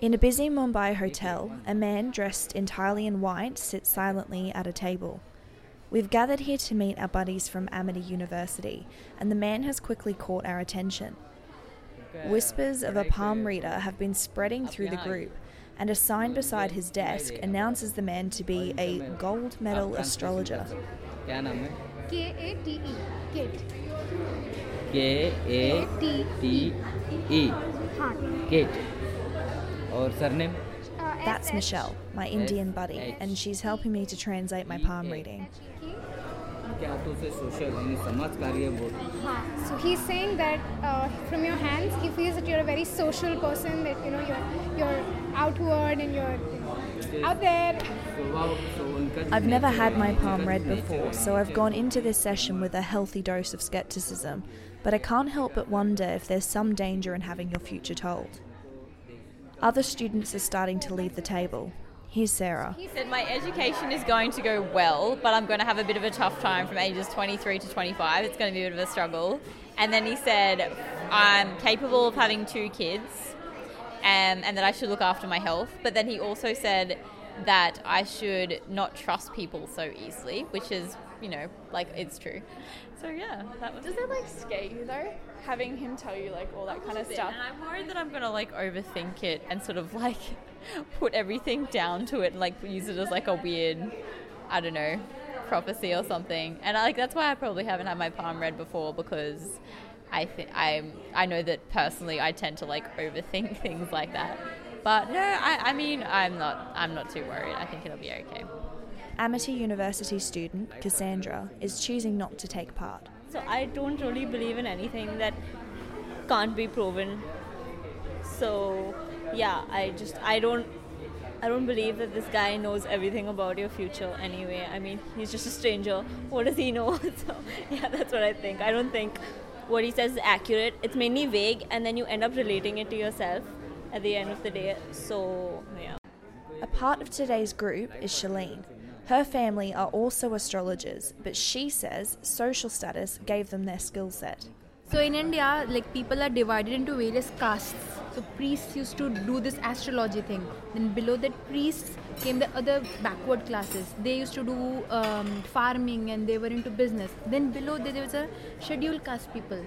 In a busy Mumbai hotel, a man dressed entirely in white sits silently at a table. We've gathered here to meet our buddies from Amity University, and the man has quickly caught our attention. Whispers of a palm reader have been spreading through the group, and a sign beside his desk announces the man to be a gold medal astrologer. K A T E K A T E K A T E और surname uh, That's S H Michelle, my Indian buddy, and she's helping me to translate my palm reading. H E K. क्या तो उसे social यानी समाज कार्य बहुत हाँ. So he's saying that uh, from your hands, he feels that you're a very social person. That you know you're you're outward and you're out there. स्वभाव so उनका I've never had my palm read before, so I've gone into this session with a healthy dose of skepticism, but I can't help but wonder if there's some danger in having your future told. Other students are starting to leave the table. Here's Sarah. He said, My education is going to go well, but I'm going to have a bit of a tough time from ages 23 to 25. It's going to be a bit of a struggle. And then he said, I'm capable of having two kids um, and that I should look after my health. But then he also said that I should not trust people so easily, which is, you know, like it's true. So yeah, that was Does it like scare you though, having him tell you like all that kind of stuff? And I'm worried that I'm gonna like overthink it and sort of like put everything down to it and like use it as like a weird, I don't know, prophecy or something. And I, like that's why I probably haven't had my palm read before because I think I'm. I know that personally I tend to like overthink things like that. But no, I, I mean I'm not I'm not too worried. I think it'll be okay. Amity University student Cassandra is choosing not to take part. So I don't really believe in anything that can't be proven. So yeah, I just I don't I don't believe that this guy knows everything about your future anyway. I mean, he's just a stranger. What does he know? so yeah, that's what I think. I don't think what he says is accurate. It's mainly vague and then you end up relating it to yourself at the end of the day. So yeah. A part of today's group is Shalene. Her family are also astrologers, but she says social status gave them their skill set. So in India, like people are divided into various castes. So priests used to do this astrology thing. Then below that priests came the other backward classes. They used to do um, farming and they were into business. Then below there there was a scheduled caste people.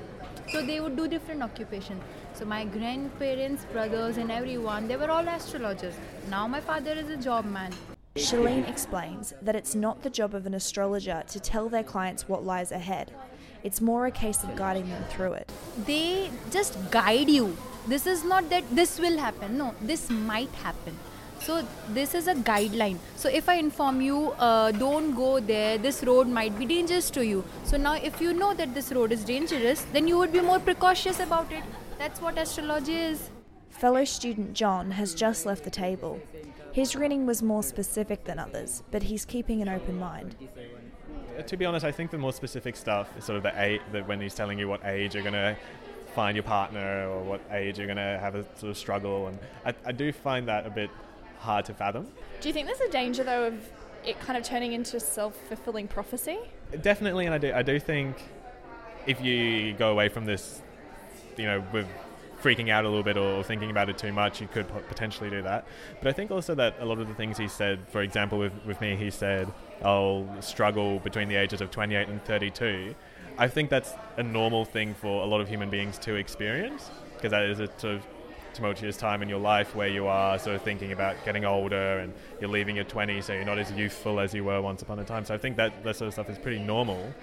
So they would do different occupation. So my grandparents, brothers, and everyone, they were all astrologers. Now my father is a job man. Shalene explains that it's not the job of an astrologer to tell their clients what lies ahead. It's more a case of guiding them through it. they just guide you. This is not that this will happen. No this might happen. So this is a guideline. So if i inform you uh, don't go there. This road might be dangerous to you. So now if you know that this road is dangerous then you would be more precautious about it. That's what astrology is Fellow student John has just left the table. His reading was more specific than others, but he's keeping an open mind. Uh, to be honest, I think the more specific stuff is sort of the age that when he's telling you what age you're going to find your partner or what age you're going to have a sort of struggle, and I, I do find that a bit hard to fathom. Do you think there's a danger though of it kind of turning into self-fulfilling prophecy? Definitely, and I do, I do think if you go away from this, you know, with freaking out a little bit or thinking about it too much, you could potentially do that. But I think also that a lot of the things he said, for example, with, with me, he said, I'll struggle between the ages of 28 and 32. I think that's a normal thing for a lot of human beings to experience because that is a sort of tumultuous time in your life where you are sort of thinking about getting older and you're leaving your 20s, so you're not as youthful as you were once upon a time. So I think that that sort of stuff is pretty normal.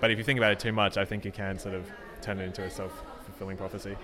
But if you think about it too much, I think you can sort of turn it into a self fulfilling prophecy.